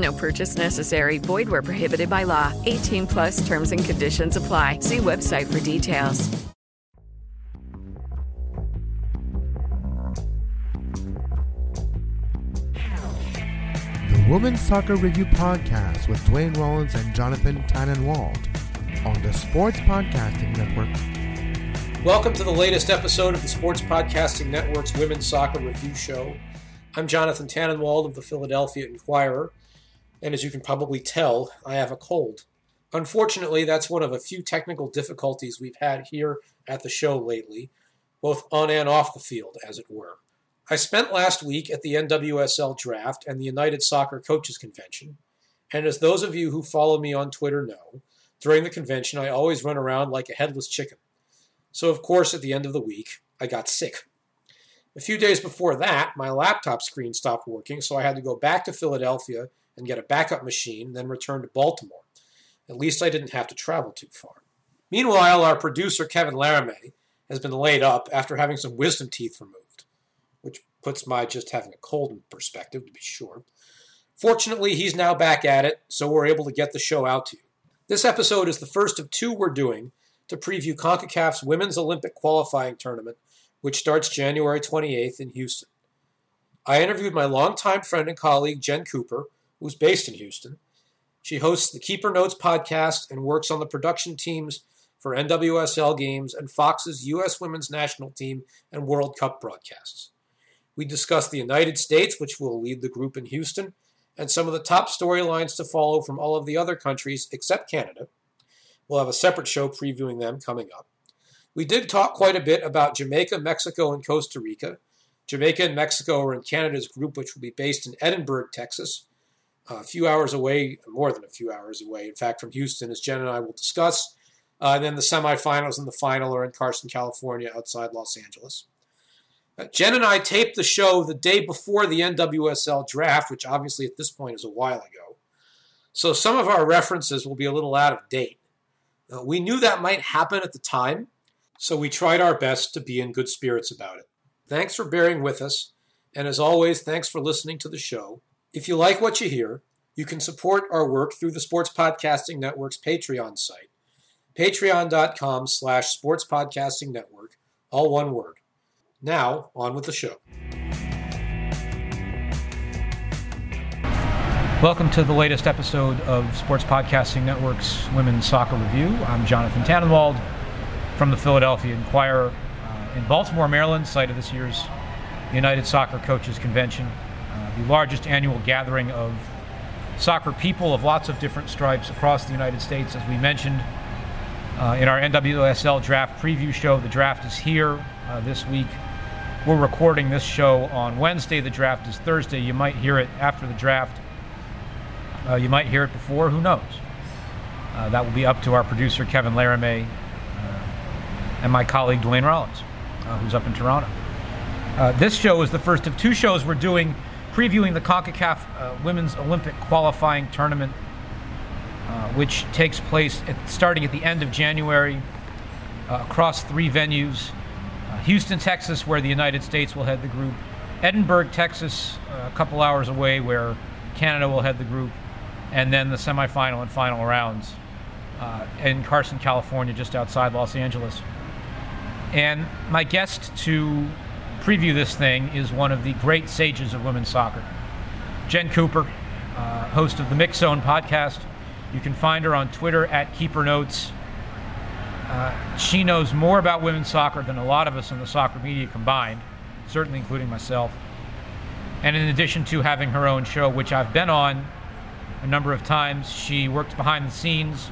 No purchase necessary. Void where prohibited by law. 18 plus terms and conditions apply. See website for details. The Women's Soccer Review Podcast with Duane Rollins and Jonathan Tannenwald on the Sports Podcasting Network. Welcome to the latest episode of the Sports Podcasting Network's Women's Soccer Review Show. I'm Jonathan Tannenwald of the Philadelphia Inquirer, and as you can probably tell, I have a cold. Unfortunately, that's one of a few technical difficulties we've had here at the show lately, both on and off the field, as it were. I spent last week at the NWSL draft and the United Soccer Coaches Convention, and as those of you who follow me on Twitter know, during the convention I always run around like a headless chicken. So, of course, at the end of the week, I got sick. A few days before that, my laptop screen stopped working, so I had to go back to Philadelphia and get a backup machine, then return to Baltimore. At least I didn't have to travel too far. Meanwhile, our producer, Kevin Laramie, has been laid up after having some wisdom teeth removed which puts my just having a cold in perspective, to be sure. Fortunately, he's now back at it, so we're able to get the show out to you. This episode is the first of two we're doing to preview CONCACAF's Women's Olympic Qualifying Tournament, which starts January 28th in Houston. I interviewed my longtime friend and colleague, Jen Cooper, who's based in Houston. She hosts the Keeper Notes podcast and works on the production teams for NWSL games and Fox's U.S. Women's National Team and World Cup broadcasts. We discuss the United States, which will lead the group in Houston, and some of the top storylines to follow from all of the other countries except Canada. We'll have a separate show previewing them coming up. We did talk quite a bit about Jamaica, Mexico, and Costa Rica. Jamaica and Mexico are in Canada's group, which will be based in Edinburg, Texas, a few hours away, more than a few hours away, in fact, from Houston, as Jen and I will discuss. Uh, and then the semifinals and the final are in Carson, California, outside Los Angeles. Uh, Jen and I taped the show the day before the NWSL draft, which obviously at this point is a while ago. So some of our references will be a little out of date. Uh, we knew that might happen at the time, so we tried our best to be in good spirits about it. Thanks for bearing with us, and as always, thanks for listening to the show. If you like what you hear, you can support our work through the Sports Podcasting Network's Patreon site, patreon.com slash sportspodcastingnetwork, all one word. Now, on with the show. Welcome to the latest episode of Sports Podcasting Network's Women's Soccer Review. I'm Jonathan Tannenwald from the Philadelphia Inquirer uh, in Baltimore, Maryland, site of this year's United Soccer Coaches Convention, the largest annual gathering of soccer people of lots of different stripes across the United States. As we mentioned uh, in our NWSL draft preview show, the draft is here uh, this week. We're recording this show on Wednesday. The draft is Thursday. You might hear it after the draft. Uh, you might hear it before. Who knows? Uh, that will be up to our producer, Kevin Laramie, uh, and my colleague, Duane Rollins, uh, who's up in Toronto. Uh, this show is the first of two shows we're doing previewing the CONCACAF uh, Women's Olympic Qualifying Tournament, which takes place at, starting at the end of January across three venues Houston, Texas, where the United States will head the group. Edinburg, Texas, a couple hours away, where Canada will head the group. And then the semifinal and final rounds uh, in Carson, California, just outside Los Angeles. And my guest to preview this thing is one of the great sages of women's soccer, Jen Cooper, uh, host of the Mix Zone podcast. You can find her on Twitter at Keeper Notes. Uh, she knows more about women's soccer than a lot of us in the soccer media combined, certainly including myself. And in addition to having her own show, which I've been on a number of times, she works behind the scenes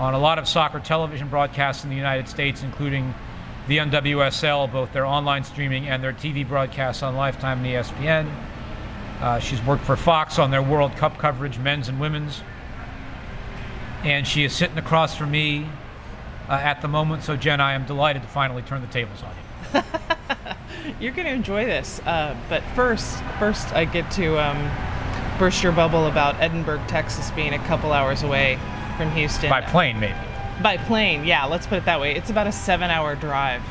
on a lot of soccer television broadcasts in the United States, including the NWSL, both their online streaming and their TV broadcasts on Lifetime and ESPN. Uh, she's worked for Fox on their World Cup coverage, men's and women's. And she is sitting across from me uh, at the moment. So, Jen, I am delighted to finally turn the tables on you. You're going to enjoy this. Uh, but first, first I get to um, burst your bubble about Edinburg, Texas being a couple hours away from Houston. By plane, maybe. By plane, yeah, let's put it that way. It's about a seven hour drive.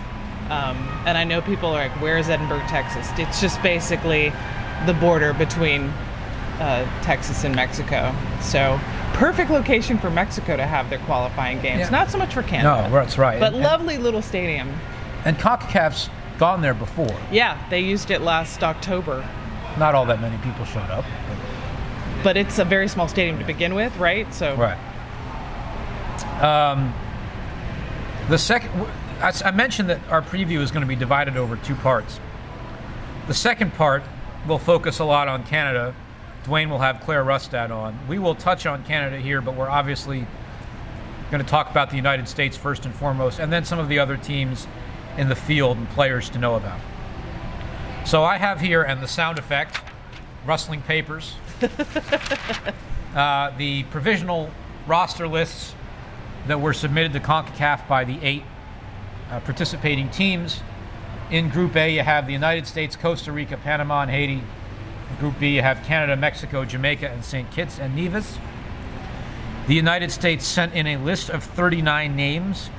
Um, and I know people are like, where is Edinburg, Texas? It's just basically the border between uh, Texas and Mexico. So, perfect location for Mexico to have their qualifying games. Yeah. Not so much for Canada. No, that's right. But and, lovely little stadium. And CONCACAF's gone there before. Yeah, they used it last October. Not all that many people showed up. But, but it's a very small stadium to begin with, right? So Right. Um, the second, I, I mentioned that our preview is going to be divided over two parts. The second part will focus a lot on Canada. Duane will have Claire Rustad on. We will touch on Canada here, but we're obviously going to talk about the United States first and foremost, and then some of the other teams in the field and players to know about. So I have here, and the sound effect, rustling papers, uh, the provisional roster lists that were submitted to CONCACAF by the eight uh, participating teams. In Group A, you have the United States, Costa Rica, Panama, and Haiti. In Group B, you have Canada, Mexico, Jamaica, and St. Kitts and Nevis. The United States sent in a list of 39 names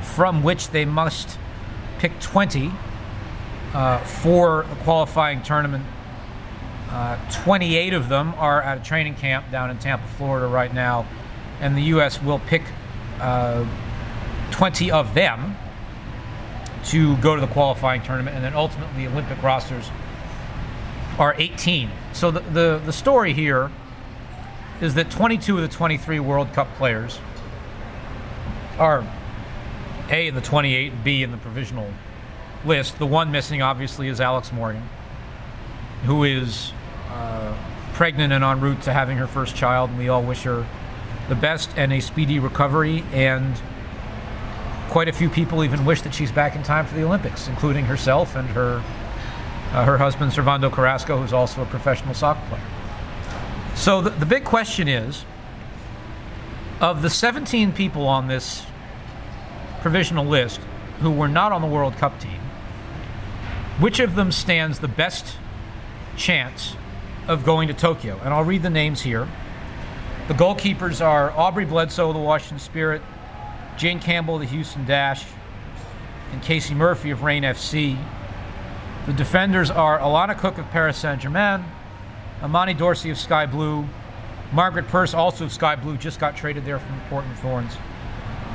from which they must pick 20 uh, for a qualifying tournament. Uh, 28 of them are at a training camp down in Tampa, Florida right now, and the U.S. will pick uh, 20 of them to go to the qualifying tournament, and then ultimately Olympic rosters are 18. So the, the, the story here is that 22 of the 23 World Cup players are A in the 28, B in the provisional list. The one missing, obviously, is Alex Morgan, who is uh, pregnant and en route to having her first child, and we all wish her the best and a speedy recovery. And quite a few people even wish that she's back in time for the Olympics, including herself and her uh, her husband Servando Carrasco, who's also a professional soccer player. So the, the big question is, of the 17 people on this provisional list who were not on the World Cup team, which of them stands the best chance of going to Tokyo? And I'll read the names here. The goalkeepers are Aubrey Bledsoe of the Washington Spirit, Jane Campbell of the Houston Dash, and Casey Murphy of Reign FC. The defenders are Alana Cook of Paris Saint Germain, Imani Dorsey of Sky Blue, Margaret Purce, also of Sky Blue, just got traded there from Portland Thorns,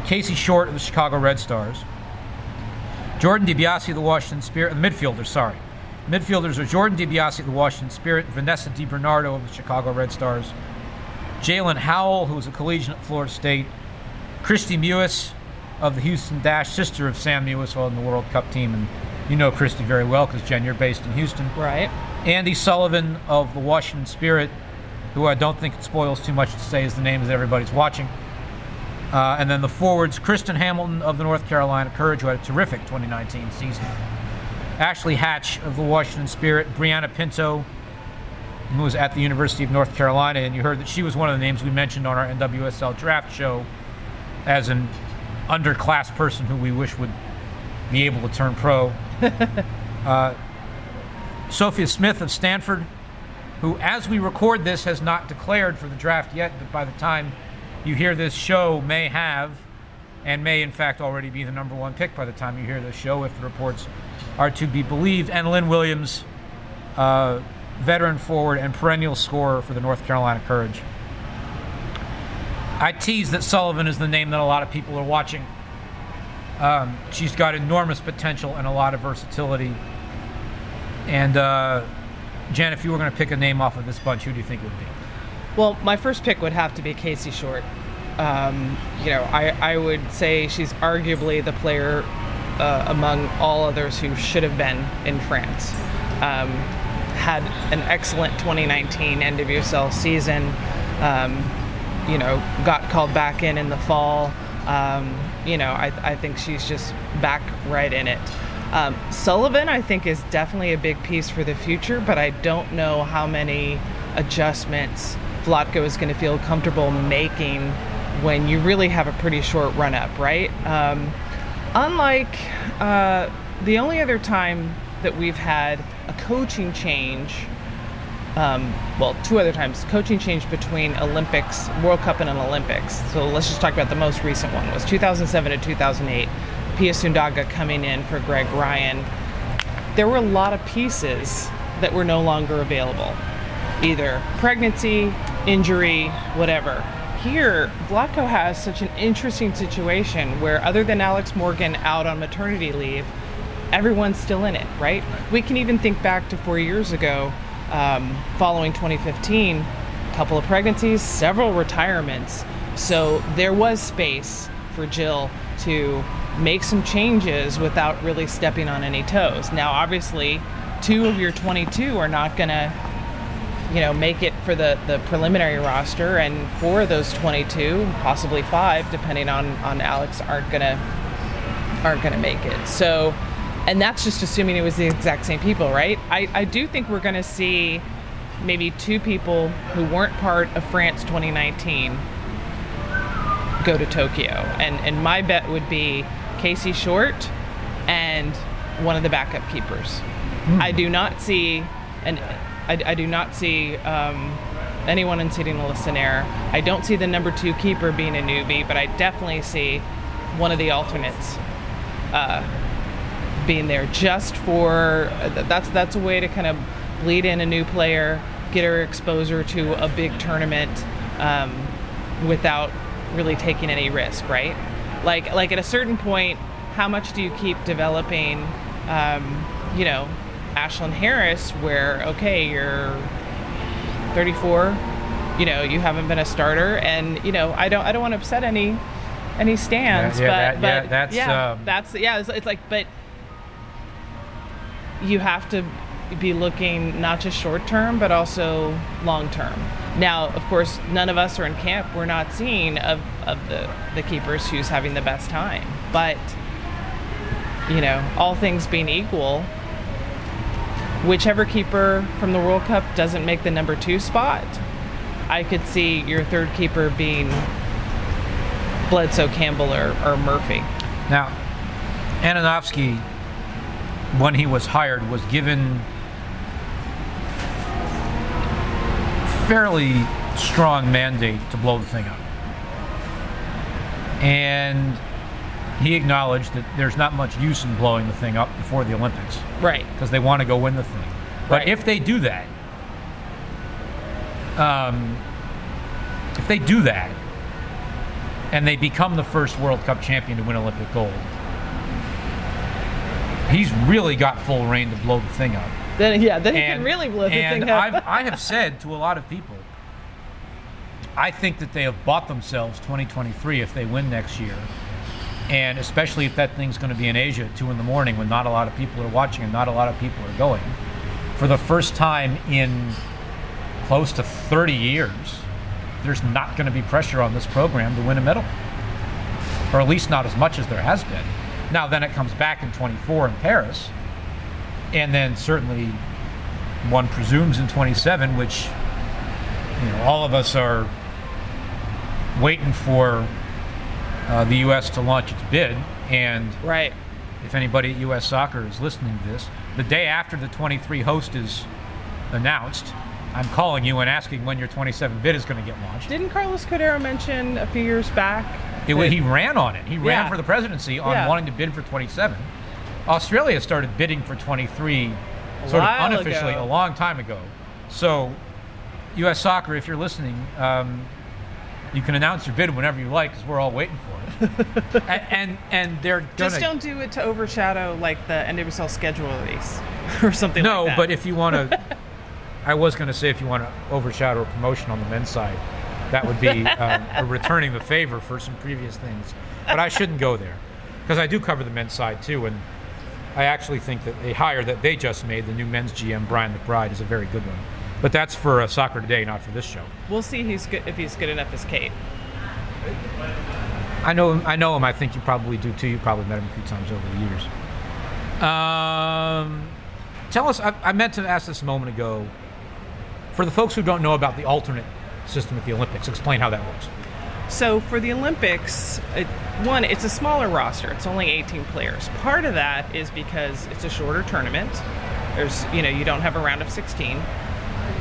Casey Short of the Chicago Red Stars, Jordan DiBiase of the Washington Spirit, the midfielders, sorry. Midfielders are Jordan DiBiase of the Washington Spirit, Vanessa DiBernardo of the Chicago Red Stars, Jaelin Howell, who was a collegian at Florida State, Kristie Mewis of the Houston Dash, sister of Sam Mewis on the World Cup team, and you know Kristie very well because Jen, you're based in Houston. Right. Andi Sullivan of the Washington Spirit, who I don't think it spoils too much to say is the name as everybody's watching. Uh, and then the forwards, Kristen Hamilton of the North Carolina Courage, who had a terrific 2019 season. Ashley Hatch of the Washington Spirit, Brianna Pinto, who was at the University of North Carolina, and you heard that she was one of the names we mentioned on our NWSL draft show as an underclass person who we wish would be able to turn pro. uh, Sophia Smith of Stanford, who, as we record this, has not declared for the draft yet, but by the time you hear this show, may have, and may in fact already be the number one pick by the time you hear this show, if the reports are to be believed. And Lynn Williams, uh, veteran forward and perennial scorer for the North Carolina Courage. I tease that Sullivan is the name that a lot of people are watching. Um, she's got enormous potential and a lot of versatility. And uh, Jen, if you were going to pick a name off of this bunch, who do you think would be? Well, my first pick would have to be Casey Short. Um, you know, I, I would say she's arguably the player uh, among all others who should have been in France. Um, had an excellent 2019 end of NWSL season. Um, you know, got called back in in the fall. Um, you know, I, I think she's just back right in it. Um, Sullivan, I think, is definitely a big piece for the future, but I don't know how many adjustments Vlatko is going to feel comfortable making when you really have a pretty short run up, right? Um, unlike uh, the only other time that we've had a coaching change, um, well, two other times, coaching change between Olympics, World Cup, and an Olympics. So let's just talk about the most recent one was 2007 to 2008. Pia Sundhage coming in for Greg Ryan. There were a lot of pieces that were no longer available, either pregnancy, injury, whatever. Here, Vlatko has such an interesting situation where, other than Alex Morgan out on maternity leave, everyone's still in it, right? We can even think back to four years ago, um, following 2015, a couple of pregnancies, several retirements. So there was space for Jill to make some changes without really stepping on any toes. Now, obviously, two of your 22 are not going to you know make it for the the preliminary roster and four of those 22 possibly five depending on on alex aren't gonna aren't gonna make it so and that's just assuming it was the exact same people right? I i do think we're gonna see maybe two people who weren't part of france 2019 go to tokyo. And and my bet would be casey short and one of the backup keepers. I do not see an I, I do not see um, anyone unseating Alyssa Naeher. I don't see the number two keeper being a newbie, but I definitely see one of the alternates uh, being there just for that's that's a way to kind of bleed in a new player, get her exposure to a big tournament um, without really taking any risk, right? Like like at a certain point, how much do you keep developing? Um, you know, Ashlyn Harris, where okay, you're 34, you know, you haven't been a starter, and you know, I don't, I don't want to upset any, any stands, Yeah, yeah, but, that- yeah, that's, yeah, um, that's yeah, it's, it's like, but you have to be looking not just short term, but also long term. Now, of course, none of us are in camp. We're not seeing of, of the, the keepers who's having the best time. But, you know, all things being equal, whichever keeper from the World Cup doesn't make the number two spot, I could see your third keeper being Bledsoe Campbell or, or Murphy. Now, Andonovski, when he was hired, was given fairly strong mandate to blow the thing up. And he acknowledged that there's not much use in blowing the thing up before the Olympics Right. because they want to go win the thing. But Right. if they do that, um, if they do that, and they become the first World Cup champion to win Olympic gold, he's really got full reign to blow the thing up. Then yeah, then he can really blow the thing up. I've, I have said to a lot of people, I think that they have bought themselves 2023 if they win next year. And especially if that thing's going to be in Asia at 2 in the morning when not a lot of people are watching and not a lot of people are going. For the first time in close to 30 years, there's not going to be pressure on this program to win a medal. Or at least not as much as there has been. Now, then it comes back in 24 in Paris. And then certainly one presumes in 27, which you know all of us are waiting for uh, the U.S. to launch its bid. And right. if anybody at U.S. Soccer is listening to this, the day after the 23 host is announced, I'm calling you and asking when your 27 bid is going to get launched. Didn't Carlos Cordeiro mention a few years back? It, that- he ran on it. He ran Yeah. for the presidency on Yeah. wanting to bid for 27. Australia started bidding for 23 sort of unofficially ago. a long time ago. So, U.S. Soccer, if you're listening, um, you can announce your bid whenever you like because we're all waiting for it. and, and and they're gonna Just don't do it to overshadow like the NWSL schedule release or something no, like that. but if you want to, I was going to say if you want to overshadow a promotion on the men's side, That would be um, a returning the favor for some previous things. But I shouldn't go there because I do cover the men's side too, and I actually think that the hire that they just made, the new men's GM Brian McBride, is a very good one. But that's for uh, soccer today, not for this show. We'll see he's good, if he's good enough as Kate. I know him. I know him. I think you probably do too. You probably met him a few times over the years. Um, tell us. I, I meant to ask this a moment ago. For the folks who don't know about the alternate system at the Olympics, explain how that works. So for the Olympics, it, one, it's a smaller roster. It's only 18 players. Part of that is because it's a shorter tournament. There's, you know, you don't have a round of 16.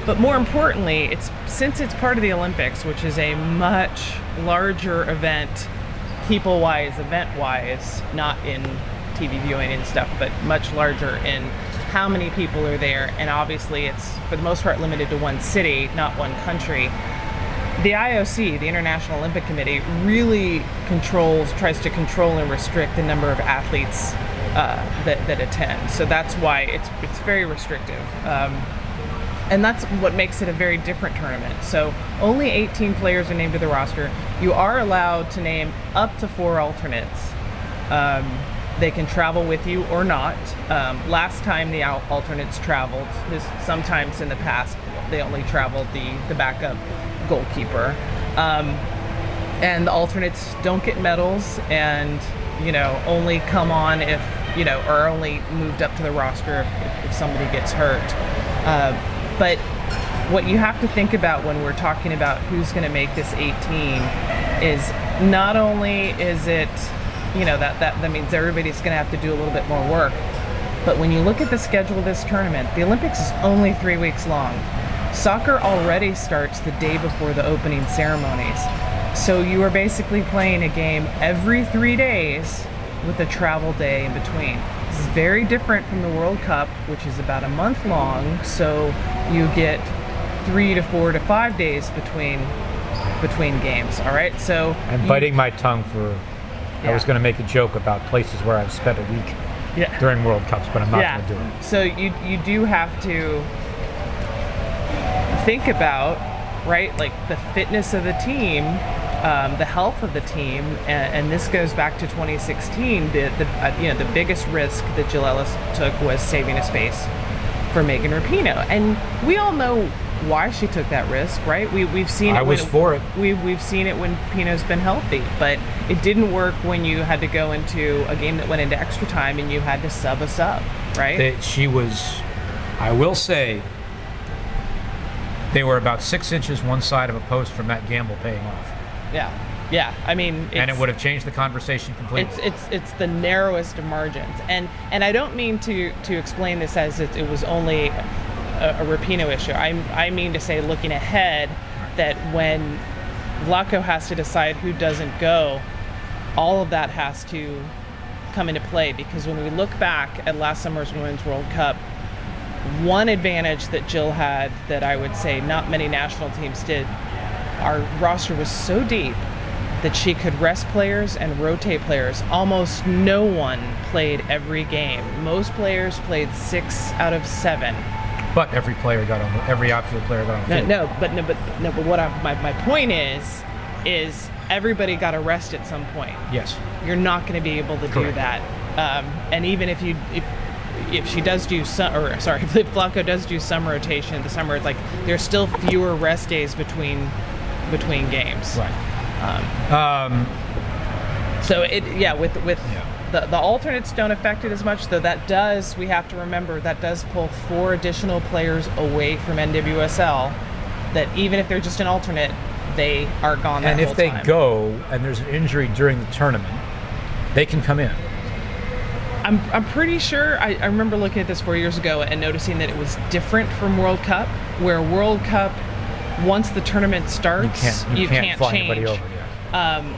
But more importantly, it's since it's part of the Olympics, which is a much larger event, people-wise, event-wise, not in TV viewing and stuff, but much larger in how many people are there. And obviously, it's for the most part limited to one city, not one country the IOC, the International Olympic Committee, really controls, tries to control and restrict the number of athletes uh, that, that attend. So that's why it's it's very restrictive. Um, and that's what makes it a very different tournament. So only 18 players are named to the roster. You are allowed to name up to four alternates. Um, they can travel with you or not. Um, last time the alternates traveled, sometimes in the past, they only traveled the, the backup goalkeeper. Um, and the alternates don't get medals and, you know, only come on if, you know, or only moved up to the roster if, if somebody gets hurt. Uh, but what you have to think about when we're talking about who's going to make this 18 is not only is it, you know, that, that, that means everybody's going to have to do a little bit more work, but when you look at the schedule of this tournament, the Olympics is only three weeks long. Soccer already starts the day before the opening ceremonies. So you are basically playing a game every three days with a travel day in between. This is very different from the World Cup, which is about a month long. So you get three to four to five days between between games. All right. So I'm biting my tongue for. Yeah. I was going to make a joke about places where I've spent a week yeah. during World Cups, but I'm not yeah. going to do it. So you you do have to think about, right, like the fitness of the team, um, the health of the team, and, and, this goes back to 2016. The, the uh, you know the biggest risk that Jill Ellis took was saving a space for Megan Rapinoe, and we all know why she took that risk, right? We we've seen. I it was when, for it. We we've seen it when Pinoe's been healthy, but it didn't work when you had to go into a game that went into extra time and you had to sub a sub, right? That she was. I will say they were about six inches one side of a post from that Gamble paying off. Yeah, yeah. I mean, and it would have changed the conversation completely. It's it's it's the narrowest of margins, and and I don't mean to to explain this as it, it was only a, a Rapinoe issue. I I mean to say, looking ahead, that when Vlatko has to decide who doesn't go, all of that has to come into play because when we look back at last summer's Women's World Cup, one advantage that Jill had that I would say not many national teams did, our roster was so deep that she could rest players and rotate players. Almost no one played every game. Most players played six out of seven. But every player got on. Every outfield player got on. No, no, but no, but no, but what I, my my point is, is everybody got a rest at some point. Yes. You're not going to be able to Correct. do that. Um, and even if you if if she does do some, or sorry, if Vlatko does do some rotation in the summer, it's like there's still fewer rest days between between games. Right. Um, um, so it, yeah, with with yeah. The the alternates don't affect it as much, though. That does we have to remember that does pull four additional players away from NWSL. That even if they're just an alternate, they are gone. and if they time. go and there's an injury during the tournament, they can come in. I'm, I'm pretty sure I, I remember looking at this four years ago and noticing that it was different from World Cup, where World Cup, once the tournament starts, you can't, you you can't, can't change. Over, yeah. um,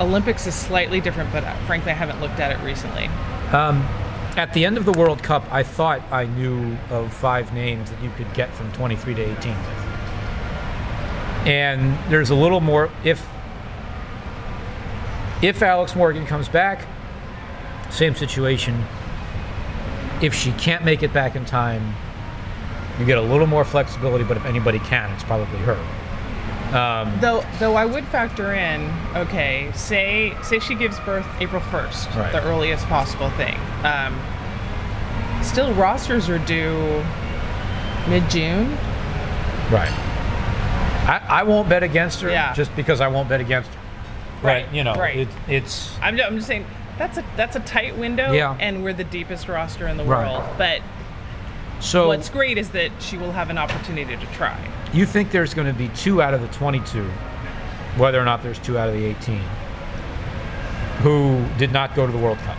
Olympics is slightly different, but uh, frankly, I haven't looked at it recently. Um, at the end of the World Cup, I thought I knew of five names that you could get from 23 to 18. And there's a little more if if Alex Morgan comes back, same situation. If she can't make it back in time, you get a little more flexibility, but if anybody can, it's probably her. Um, Though, though I would factor in, okay, say say she gives birth April first, Right. the earliest possible thing. Um, still, rosters are due mid June. right. I, I won't bet against her Yeah. just because I won't bet against her. Right, But, you know, right. it, it's I'm, ju- I'm just saying that's a that's a tight window, Yeah. and we're the deepest roster in the Right. world. But so. what's great is that she will have an opportunity to try. You think there's going to be two out of the 22, whether or not there's two out of the 18, who did not go to the World Cup.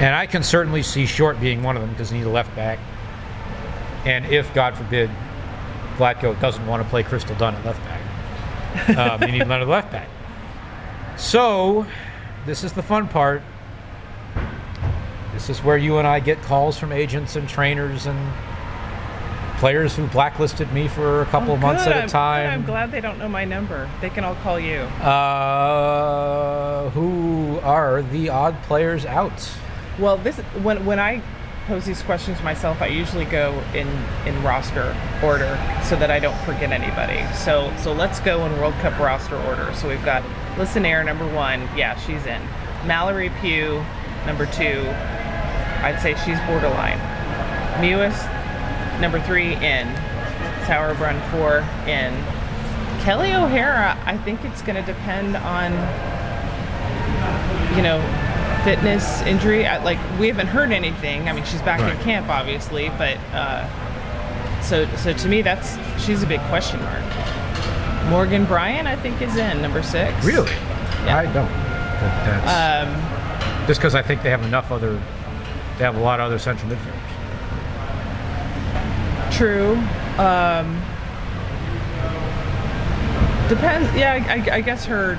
And I can certainly see Short being one of them because he's a left back. And if, God forbid, Vlatko doesn't want to play Crystal Dunn at left back, um, they need another left back. So, this is the fun part. This is where you and I get calls from agents and trainers and players who blacklisted me for a couple Oh, of months good. at a I'm- time. good. I'm glad they don't know my number. They can all call you. Uh, who are the odd players out? Well, this when when I pose these questions myself, I usually go in in roster order so that I don't forget anybody. So so let's go in World Cup roster order. So we've got Listen Air number one. Yeah, she's in. Mallory Pugh number two. I'd say she's borderline. Mewis number three in. Tower Sauerbrunn four in. Kelly O'Hara, I think it's going to depend on you know, fitness injury. I, like we haven't heard anything. I mean, she's back Right. in camp, obviously, but uh, so so to me, that's she's a big question mark. Morgan Brian, I think, is in number six. Really? Yeah. I don't. But that's Um, just because I think they have enough other. They have a lot of other central midfielders. True. Um, depends. Yeah, I, I, guess her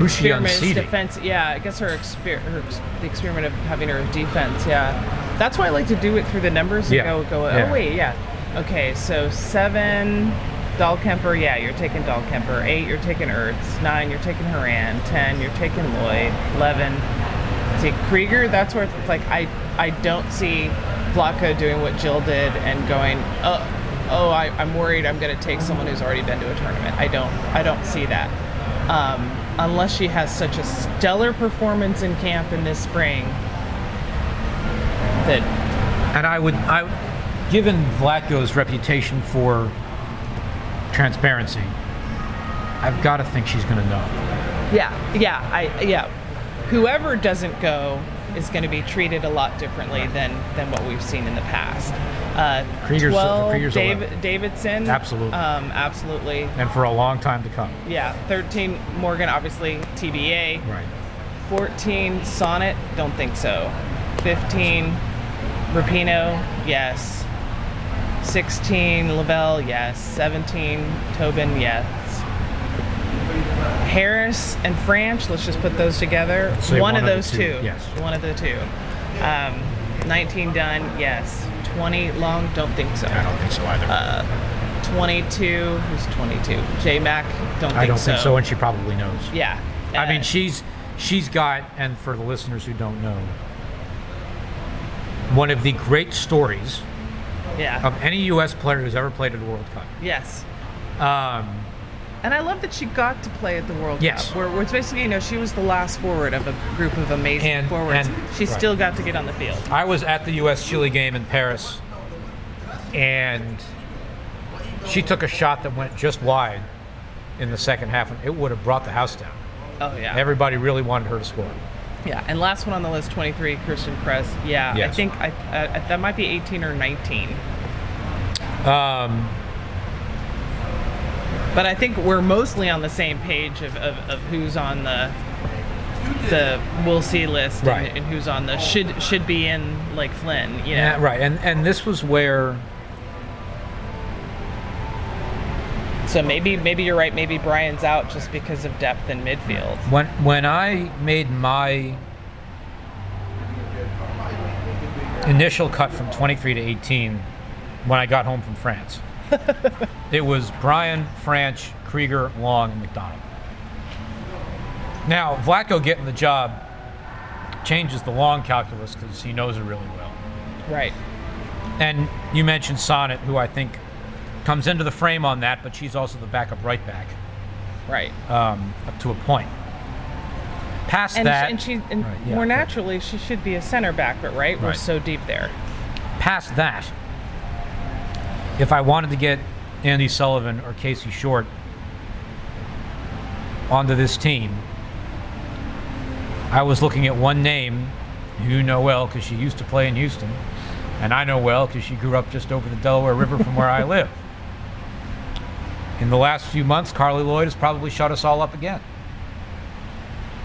experiment defense. Yeah, I guess her, exper- her the experiment of having her defense. Yeah, that's why I like to do it through the numbers and Yeah. go go. Yeah. Oh wait, yeah. Okay, so seven, Dahlkemper. Yeah, you're taking Dahlkemper. Eight, you're taking Ertz. Nine, you're taking Horan. Ten, you're taking Lloyd. Eleven, see Krieger. That's where it's like I I don't see Vlatko doing what Jill did and going. Oh, oh, I, I'm worried. I'm going to take someone who's already been to a tournament. I don't I don't see that um, unless she has such a stellar performance in camp in this spring that And I would, I, given Vlatko's reputation for transparency, I've got to think she's going to know. yeah yeah I yeah whoever doesn't go is going to be treated a lot differently than than what we've seen in the past. Uh, Krieger's- 12, Krieger's Dav- 11. Davidson. Absolutely. Um, absolutely. And for a long time to come. Yeah. 13, Morgan, obviously, TBA. Right. 14 Sonnett, don't think so. 15 Rapinoe, yes. 16 Lavelle, yes. 17 Tobin, yes. Harris and Franch, let's just put those together. One, one of of those two, two. yes. One of the two. Um, 19 Dunn, yes. 20 Long, don't think so. I don't think so either. Uh, 22, who's 22? J Mac, don't think I don't so. think so, and she probably knows. Yeah. I mean, Uh, she's she's got, and for the listeners who don't know, one of the great stories yeah. of any U.S. player who's ever played at a World Cup. Yes. Um, And I love that she got to play at the World Yes. Cup, where, where it's basically, you know, she was the last forward of a group of amazing And- forwards. and- she right. still got to get on the field. I was at the U.S. Chile game in Paris, and she took a shot that went just wide in the second half, and it would have brought the house down. Oh yeah. Everybody really wanted her to score. yeah. And last one on the list, 23, Christen Press. Yeah. I think I, uh, that might be 18 or 19. Um, But I think we're mostly on the same page of, of, of who's on the the we'll see list Right. and, and who's on the should should be in like Flynn. You know. yeah, right, and and this was where So maybe maybe you're right. Maybe Brian's out just because of depth in midfield. when when I made my initial cut from 23 to 18 when I got home from France. it was Brian, Franch, Krieger, Long, and McDonald. Now, Vlatko getting the job changes the long calculus because he knows it really well. Right. And you mentioned Sonnett, who I think comes into the frame on that, but she's also the backup right back Right. um, up to a point. Past And, that, sh- and she, and Right, yeah, more right. naturally, she should be a center back, but right, we're so deep there. past that, if I wanted to get Andi Sullivan or Casey Short onto this team, I was looking at one name you know well because she used to play in Houston, and I know well because she grew up just over the Delaware River from where I live. In the last few months, Carli Lloyd has probably shut us all up again.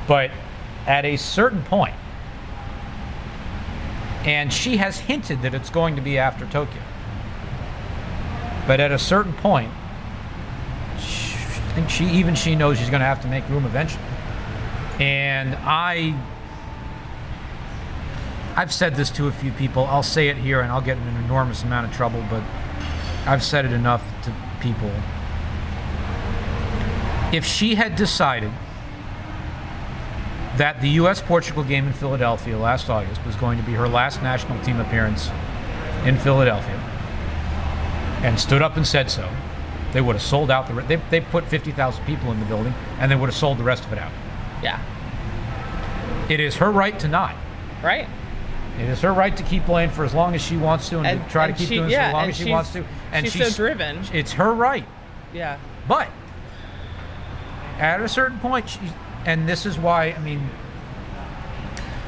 But at a certain point, and she has hinted that it's going to be after Tokyo. But at a certain point, I think she even she knows she's going to have to make room eventually. And I, I've said this to a few people. I'll say it here, and I'll get in an enormous amount of trouble. But I've said it enough to people. If she had decided that the U.S. Portugal game in Philadelphia last August was going to be her last national team appearance in Philadelphia and stood up and said so, they would have sold out the. re- They, they put 50,000 people in the building and they would have sold the rest of it out. Yeah. It is her right to not. Right. It is her right to keep playing for as long as she wants to and, And- to try and to keep she- doing yeah, as long as she wants to. And she's so driven. It's her right. Yeah. But at a certain point, she, and this is why, I mean,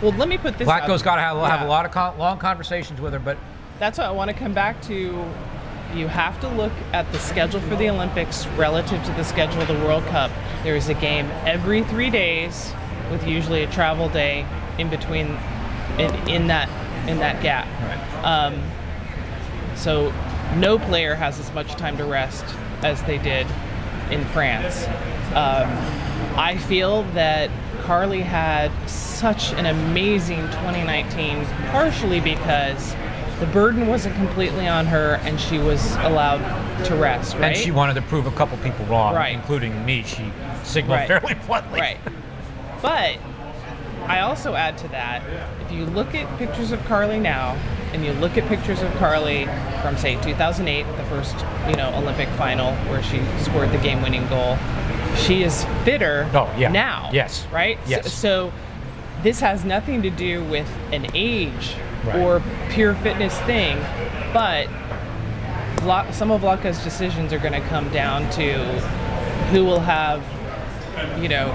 Well, let me put this. Vlatko's up. got to have, have a lot of con- long conversations with her, but That's what I want to come back to. You have to look at the schedule for the Olympics relative to the schedule of the World Cup. There is a game every three days, with usually a travel day in between, in, in that in that gap. Um, so no player has as much time to rest as they did in France. Um, I feel that Carli had such an amazing 2019, partially because the burden wasn't completely on her and she was allowed to rest, right? and she wanted to prove a couple people wrong, Right. including me. She signaled Right. fairly bluntly. Right. But I also add to that, if you look at pictures of Carli now, and you look at pictures of Carli from say 2008, the first you know Olympic final where she scored the game-winning goal, she is fitter Oh, yeah. now. Yes. Right. So- Yes. So, this has nothing to do with an age Right. or pure fitness thing, but some of Vlatko's decisions are going to come down to who will have, you know,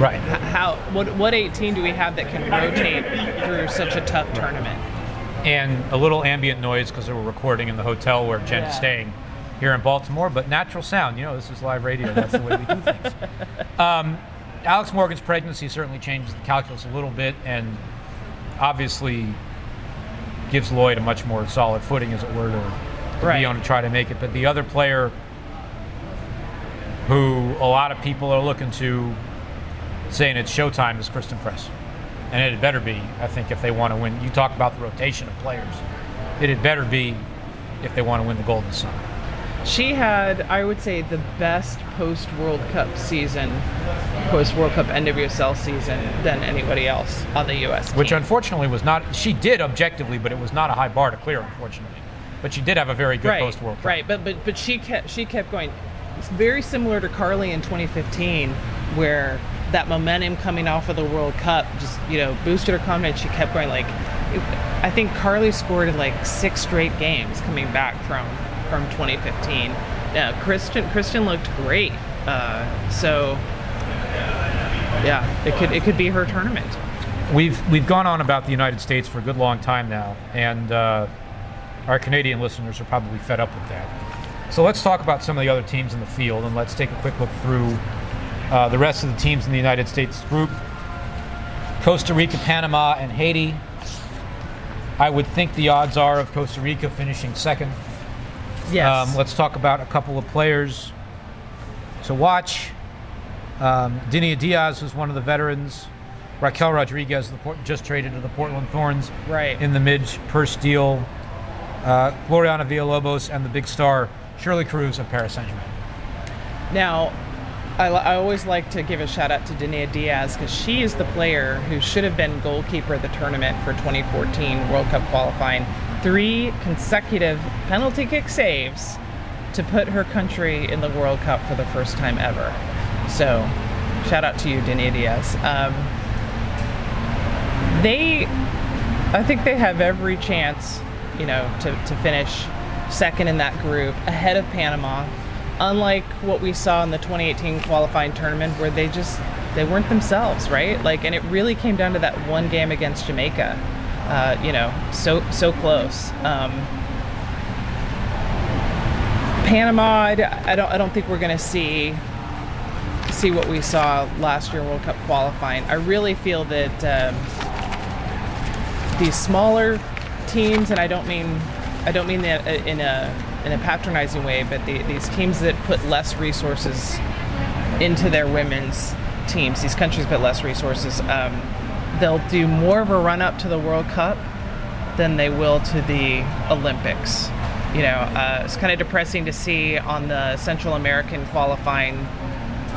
Right. how what what 18 do we have that can rotate through such a tough tournament? And a little ambient noise because we're recording in the hotel where Jen is staying here in Baltimore, but natural sound. You know, this is live radio. That's the way we do things. Um, Alex Morgan's pregnancy certainly changes the calculus a little bit and obviously gives Lloyd a much more solid footing, as it were, to, to Right. be on to try to make it. But the other player who a lot of people are looking to saying it's showtime is Christen Press. And it had better be, I think, if they want to win. You talk about the rotation of players. It had better be if they want to win the Golden summer. She had, I would say, the best post World Cup season, post World Cup NWSL season than anybody else on the U.S. Which unfortunately was not, she did objectively, but it was not a high bar to clear, unfortunately. But she did have a very good right, post World Cup. Right, but but but she kept she kept going. It's very similar to Carli in 2015, where that momentum coming off of the World Cup just you know boosted her confidence. She kept going. Like, I think Carli scored in like six straight games coming back from from 2015. Yeah, Christen looked great. Uh, so yeah, it could it could be her tournament. We've we've gone on about the United States for a good long time now, and uh, our Canadian listeners are probably fed up with that. So let's talk about some of the other teams in the field, and let's take a quick look through uh, the rest of the teams in the United States group: Costa Rica, Panama, and Haiti. I would think the odds are of Costa Rica finishing second. Yes. Um, let's talk about a couple of players to watch. Um, Dinnia Diaz was one of the veterans. Raquel Rodriguez the Port- just traded to the Portland Thorns Right. in the Midge Purce deal. Uh, Gloriana Villalobos and the big star Shirley Cruz of Paris Saint Germain. Now, I, I always like to give a shout out to Dania Diaz because she is the player who should have been goalkeeper of the tournament for 2014 World Cup qualifying. Three consecutive penalty kick saves to put her country in the World Cup for the first time ever. So, shout out to you, Dinnia Diaz. Um, they, I think they have every chance, you know, to, to finish second in that group ahead of Panama. Unlike what we saw in the 2018 qualifying tournament, where they just they weren't themselves, right? Like, and it really came down to that one game against Jamaica. Uh, you know, so so close. Um, Panama, I, I don't I don't think we're gonna see see what we saw last year World Cup qualifying. I really feel that um, these smaller teams, and I don't mean I don't mean that in a in a patronizing way, but the, these teams that put less resources into their women's teams, these countries put less resources, um, they'll do more of a run up to the World Cup than they will to the Olympics. You know, uh, it's kind of depressing to see on the Central American qualifying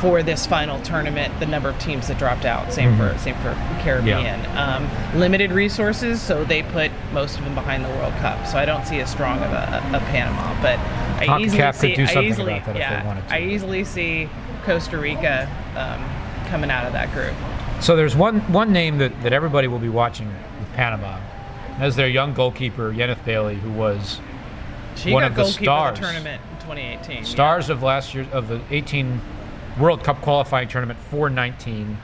for this final tournament the number of teams that dropped out. Same for same for Caribbean. Um, limited resources, so they put most of them behind the World Cup. So I don't see as strong of a, a Panama, but I easily see I easily about that if they yeah. I easily see Costa Rica um, coming out of that group. So there's one one name that, that everybody will be watching with Panama. As their young goalkeeper, Yenith Bailey, who was She One of the stars. of the tournament in 2018. yeah. of last year of the 18 World Cup qualifying tournament for 19.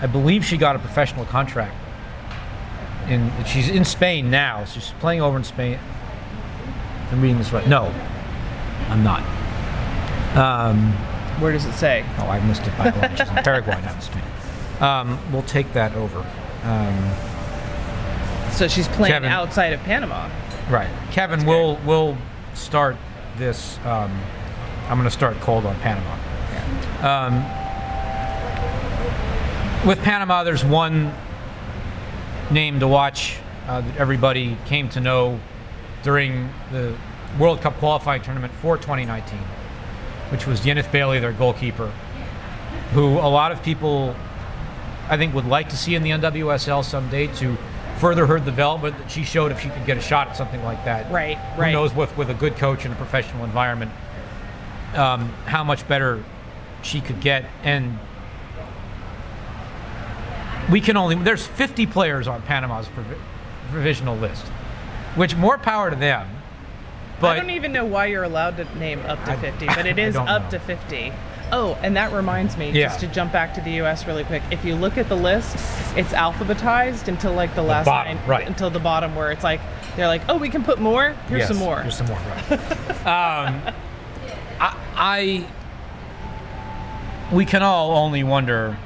I believe she got a professional contract. In she's in Spain now. So she's playing over in Spain. I'm reading this right. No, I'm not. Um, Where does it say? oh, I missed it by one. Paraguay, not in Spain. Um, we'll take that over. Um, So she's playing Kevin. outside of Panama. Right. Kevin, we'll we'll start this. Um, I'm going to start cold on Panama. Um, with Panama, there's one name to watch uh, that everybody came to know during the World Cup qualifying tournament for 2019, which was Yenith Bailey, their goalkeeper, who a lot of people, I think, would like to see in the NWSL someday to further her development that she showed if she could get a shot at something like that. Right, Who right. knows with, with a good coach in a professional environment um, how much better she could get. And we can only, there's 50 players on Panama's provi- provisional list, which more power to them. But I don't even know why you're allowed to name up to I- 50, but it is up know. to 50. Oh, and that reminds me, Yeah. just to jump back to the U.S. really quick. If you look at the list, it's alphabetized until like the last bottom, line, right. until the bottom, where it's like they're like, oh, we can put more. Here's Yes, some more. Here's some more. Right. um, I, I, we can all only wonder.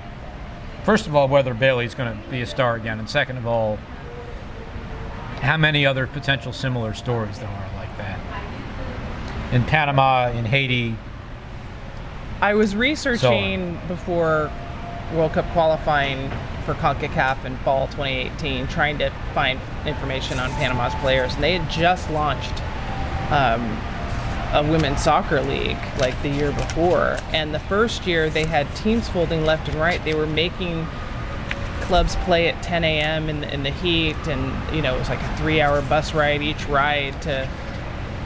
First of all, whether Bailey's going to be a star again, and second of all, how many other potential similar stories there are in Panama, in Haiti. I was researching before World Cup qualifying for CONCACAF in fall 2018, trying to find information on Panama's players, and they had just launched um, a women's soccer league like the year before. And the first year they had teams folding left and right. They were making clubs play at 10 a.m. in in the heat, and you know it was like a three-hour bus ride each ride to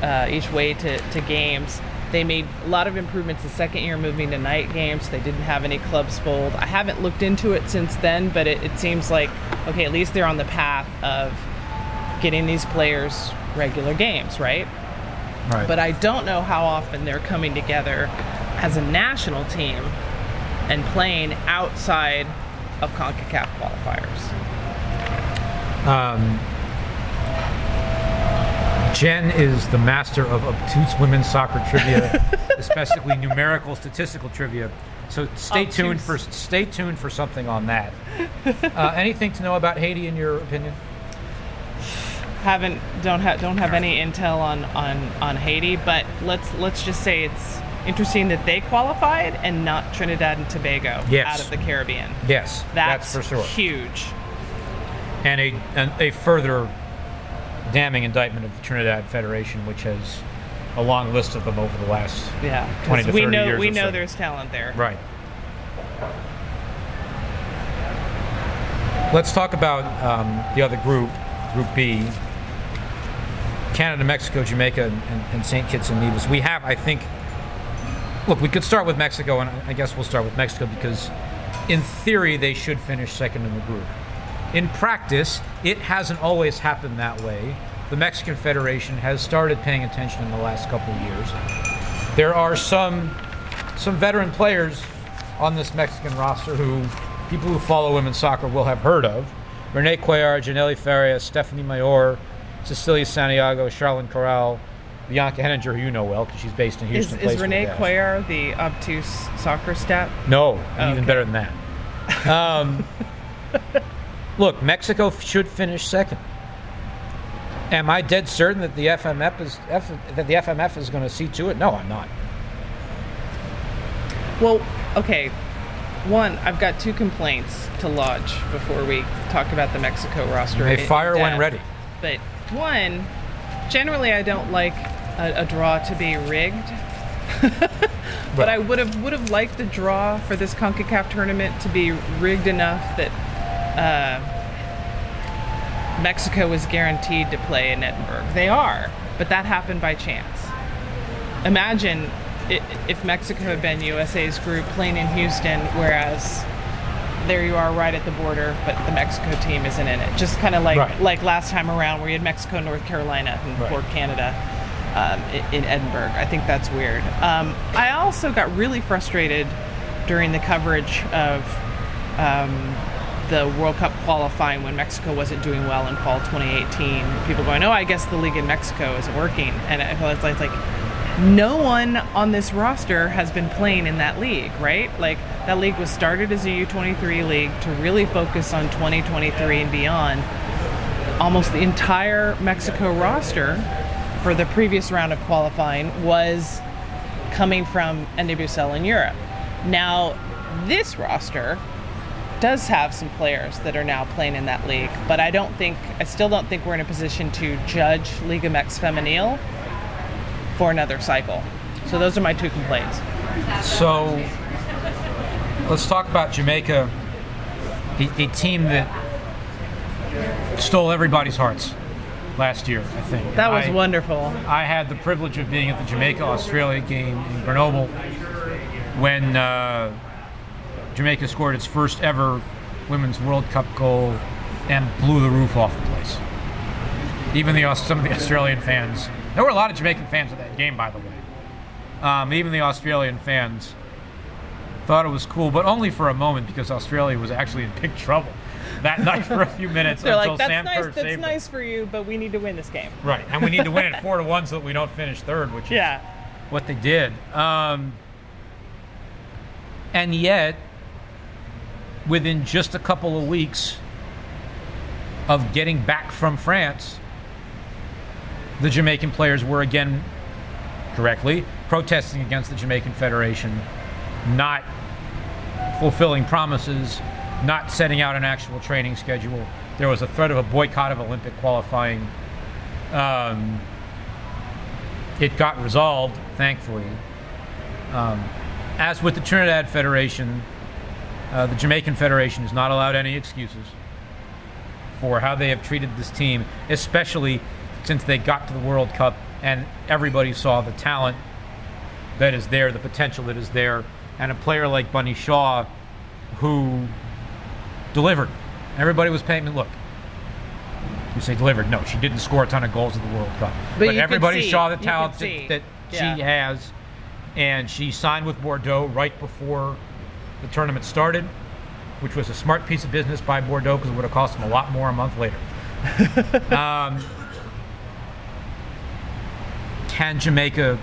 uh, each way to, to games. They made a lot of improvements the second year, moving to night games. They didn't have any clubs fold. I haven't looked into it since then, but it, it seems like okay, at least they're on the path of getting these players regular games, right? Right. But I don't know how often they're coming together as a national team and playing outside of CONCACAF qualifiers. Um, Jen is the master of obtuse women's soccer trivia, especially numerical statistical trivia. So stay tuned for stay tuned for something on that. Uh, anything to know about Haiti, in your opinion? haven't don't have don't have any intel on on on Haiti, but let's let's just say it's interesting that they qualified and not Trinidad and Tobago Yes. out of the Caribbean. Yes, That's, that's, for sure. huge. And a and a further damning indictment of the Trinidad Federation, which has a long list of them over the last Yeah, 20 to we 30 know years we know so. there's talent there. Right. Let's talk about um, the other group, Group B. Canada, Mexico, Jamaica, and, and St. Kitts and Nevis. We have, I think. Look, we could start with Mexico, and I guess we'll start with Mexico because, in theory, they should finish second in the group. In practice, it hasn't always happened that way. The Mexican Federation has started paying attention in the last couple of years. There are some some veteran players on this Mexican roster who people who follow women's soccer will have heard of. Renae Cuellar, Janelly Farias, Stephany Mayor, Cecilia Santiago, Charlyn Corral, Bianca Henninger, who you know well because she's based in Houston. is the Renae Cuellar the obtuse soccer stat? No, even Okay. better than that. Um, look, Mexico should finish second. Am I dead certain that the FMF is F, that the FMF is going to see to it? No, I'm not. Well, okay. One, I've got two complaints to lodge before we talk about the Mexico roster. In fire when ready. But one, generally, I don't like a, a draw to be rigged. but I would have would have liked the draw for this Concacaf tournament to be rigged enough that uh, Mexico was guaranteed to play in Edinburg. They are, but that happened by chance. Imagine if Mexico had been USA's group playing in Houston, whereas there you are right at the border, but the Mexico team isn't in it. Just kind of like Right. like last time around, where you had Mexico, North Carolina, and Right. poor Canada um, i- in Edinburg. I think that's weird. Um, I also got really frustrated during the coverage of um, the World Cup qualifying when Mexico wasn't doing well in fall 2018. People going, "Oh, I guess the league in Mexico isn't working," and it was like, it's like no one on this roster has been playing in that league, right? Like that league was started as a U23 league to really focus on 2023 and beyond. Almost the entire Mexico roster for the previous round of qualifying was coming from NWSL in Europe. Now, this roster does have some players that are now playing in that league, but I don't think, I still don't think we're in a position to judge Liga MX Femenil for another cycle. So those are my two complaints. So let's talk about Jamaica, a, a team that stole everybody's hearts last year. I think That was I- wonderful. I had the privilege of being at the Jamaica Australia game in Grenoble when uh, Jamaica scored its first ever Women's World Cup goal and blew the roof off the place. Even the some of the Australian fans. There were a lot of Jamaican fans at that game, by the way. Um, even the Australian fans thought it was cool, but only for a moment because Australia was actually in big trouble that night for a few minutes They're until like, that's Sam nice, Kerr that's nice for you, but we need to win this game. Right, and we need to win it four to one so that we don't finish third, which is Yeah. what they did. Um, and yet, within just a couple of weeks of getting back from France, the Jamaican players were again correctly protesting against the Jamaican Federation, not fulfilling promises, not setting out an actual training schedule. There was a threat of a boycott of Olympic qualifying. Um, it got resolved, thankfully. Um, as with the Trinidad Federation, uh, the Jamaican Federation has not allowed any excuses for how they have treated this team, especially since they got to the World Cup and everybody saw the talent that is there, the potential that is there, and a player like Bunny Shaw who delivered. Everybody was paying. Me, look, you say delivered. No, she didn't score a ton of goals at the World Cup, But could everybody see- saw the talent that, that Yeah. she has, and she signed with Bordeaux right before the tournament started, which was a smart piece of business by Bordeaux because it would have cost them a lot more a month later. um, can Jamaica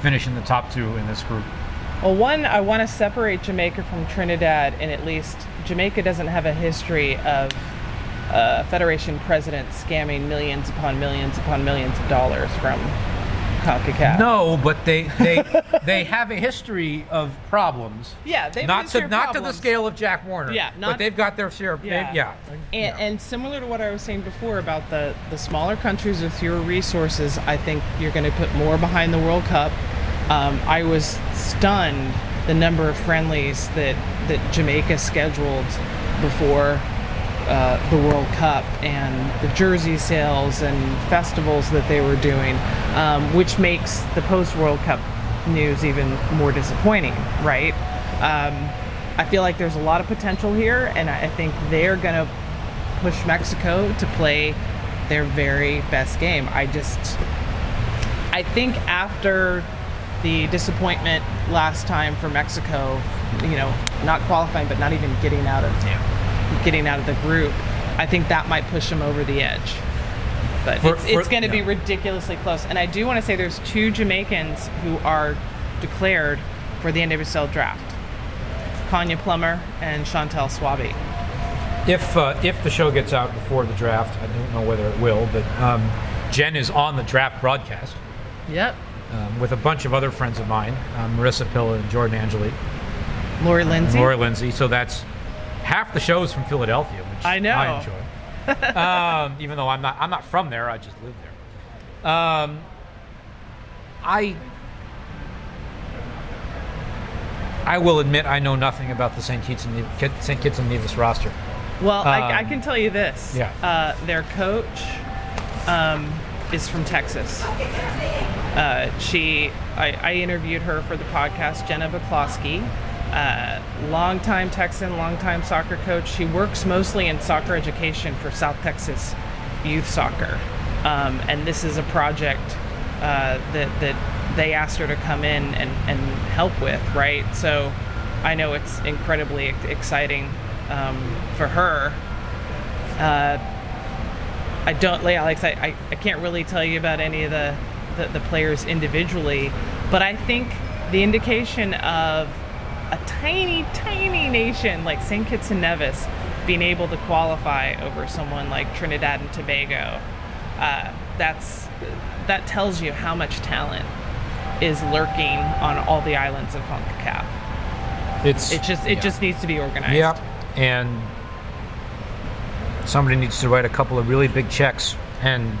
finish in the top two in this group? Well, one, I want to separate Jamaica from Trinidad, and at least Jamaica doesn't have a history of uh, Federation president scamming millions upon millions upon millions of dollars from CONCACAF. No, but they they they have a history of problems. Yeah, they've not to not to the scale of Jack Warner. Yeah, but they've got their share. Of, Yeah. yeah, yeah. And, and similar to what I was saying before about the, the smaller countries with fewer resources, I think you're going to put more behind the World Cup. Um, I was stunned the number of friendlies that, that Jamaica scheduled before uh, the World Cup and the jersey sales and festivals that they were doing, um, which makes the post World Cup news even more disappointing, right? Um, I feel like there's a lot of potential here, and I think they're going to push Mexico to play their very best game. I just, I think after the disappointment last time for Mexico, you know, not qualifying but not even getting out of getting out of the group, I think that might push them over the edge. But For- it's, it's going to be ridiculously close. And I do want to say there's two Jamaicans who are declared for the NWSL draft. Konya Plummer and Chantel Swaby. If uh, if the show gets out before the draft, I don't know whether it will, but um, Jen is on the draft broadcast Yep. um, with a bunch of other friends of mine, um, Marissa Pilla and Jordan Angeli, Lori Lindsey. Laura Lindsay. So that's half the shows from Philadelphia, which I know. I enjoy. um, even though I'm not I'm not from there, I just live there. Um, I I will admit I know nothing about the St. Kitts and Nevis, St. Kitts and Nevis roster. Well, I, I Um, can tell you this. yeah. Uh, their coach um, is from Texas. Uh, she, I, I interviewed her for the podcast, Jenna Baklosky. Uh, longtime Texan, longtime soccer coach. She works mostly in soccer education for South Texas youth soccer. Um, and this is a project uh, that, that they asked her to come in and, and help with, right? So I know it's incredibly exciting um, for her. Uh, I don't, Alex, I, I, I can't really tell you about any of the, the, the players individually, but I think the indication of a tiny, tiny nation like St. Kitts and Nevis being able to qualify over someone like Trinidad and Tobago, uh, that's that tells you how much talent is lurking on all the islands of CONCACAF. It's It just it yeah. just needs to be organized. Yep. And somebody needs to write a couple of really big checks. And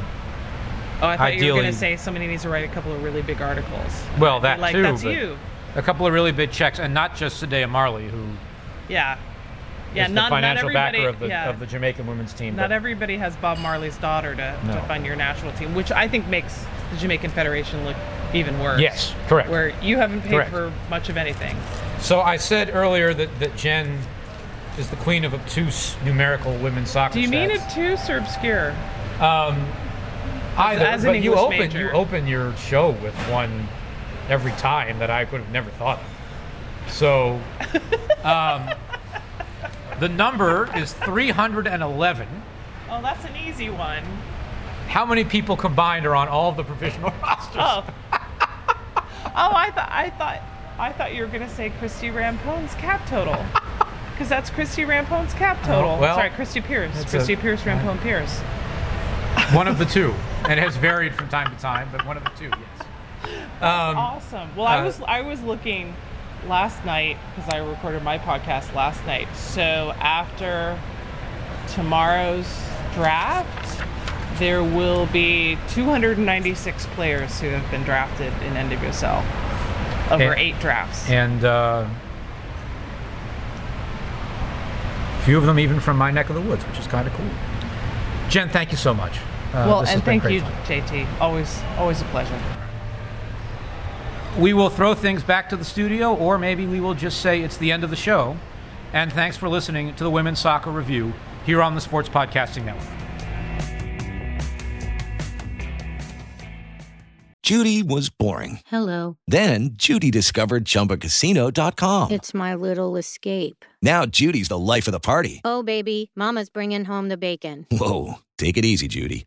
Oh, I thought you were going to say somebody needs to write a couple of really big articles. well, that like too. that's you. A couple of really big checks, and not just Cedella Marley, who Yeah. Yeah, is not, the financial backer of the yeah, of the Jamaican women's team. not but- everybody has Bob Marley's daughter to, No. to fund your national team, which I think makes the Jamaican Federation look even worse. Yes, correct. Where you haven't paid Correct. for much of anything. So I said earlier that, that Jen is the queen of obtuse numerical women's soccer. Do you mean obtuse or obscure? Um, either, as an but you open major. you open your show with one every time that I could have never thought of. So, um, the number is 311. Oh, that's an easy one. How many people combined are on all of the provisional rosters? Oh. oh, I thought I thought I thought you were gonna say Christie Rampone's cap total. Because that's Christie Rampone's cap total. Oh, well, Sorry, Christie Pearce. Christie a- Pearce, Rampone Pearce. One of the two. And it has varied from time to time, but one of the two, yes. Um, awesome. Well, I uh, was I was looking last night because I recorded my podcast last night. So after tomorrow's draft, there will be 296 players who have been drafted in NWSL over And- eight drafts. and uh, a few of them even from my neck of the woods, which is kind of cool. Jen, thank you so much. Uh, well, and thank you, fun. JT. Always, always a pleasure. We will throw things back to the studio, or maybe we will just say it's the end of the show. And thanks for listening to the Women's Soccer Review here on the Sports Podcasting Network. Judy was boring. Hello. Then Judy discovered ChumbaCasino.com. It's my little escape. Now Judy's the life of the party. Oh, baby, Mama's bringing home the bacon. Whoa, take it easy, Judy.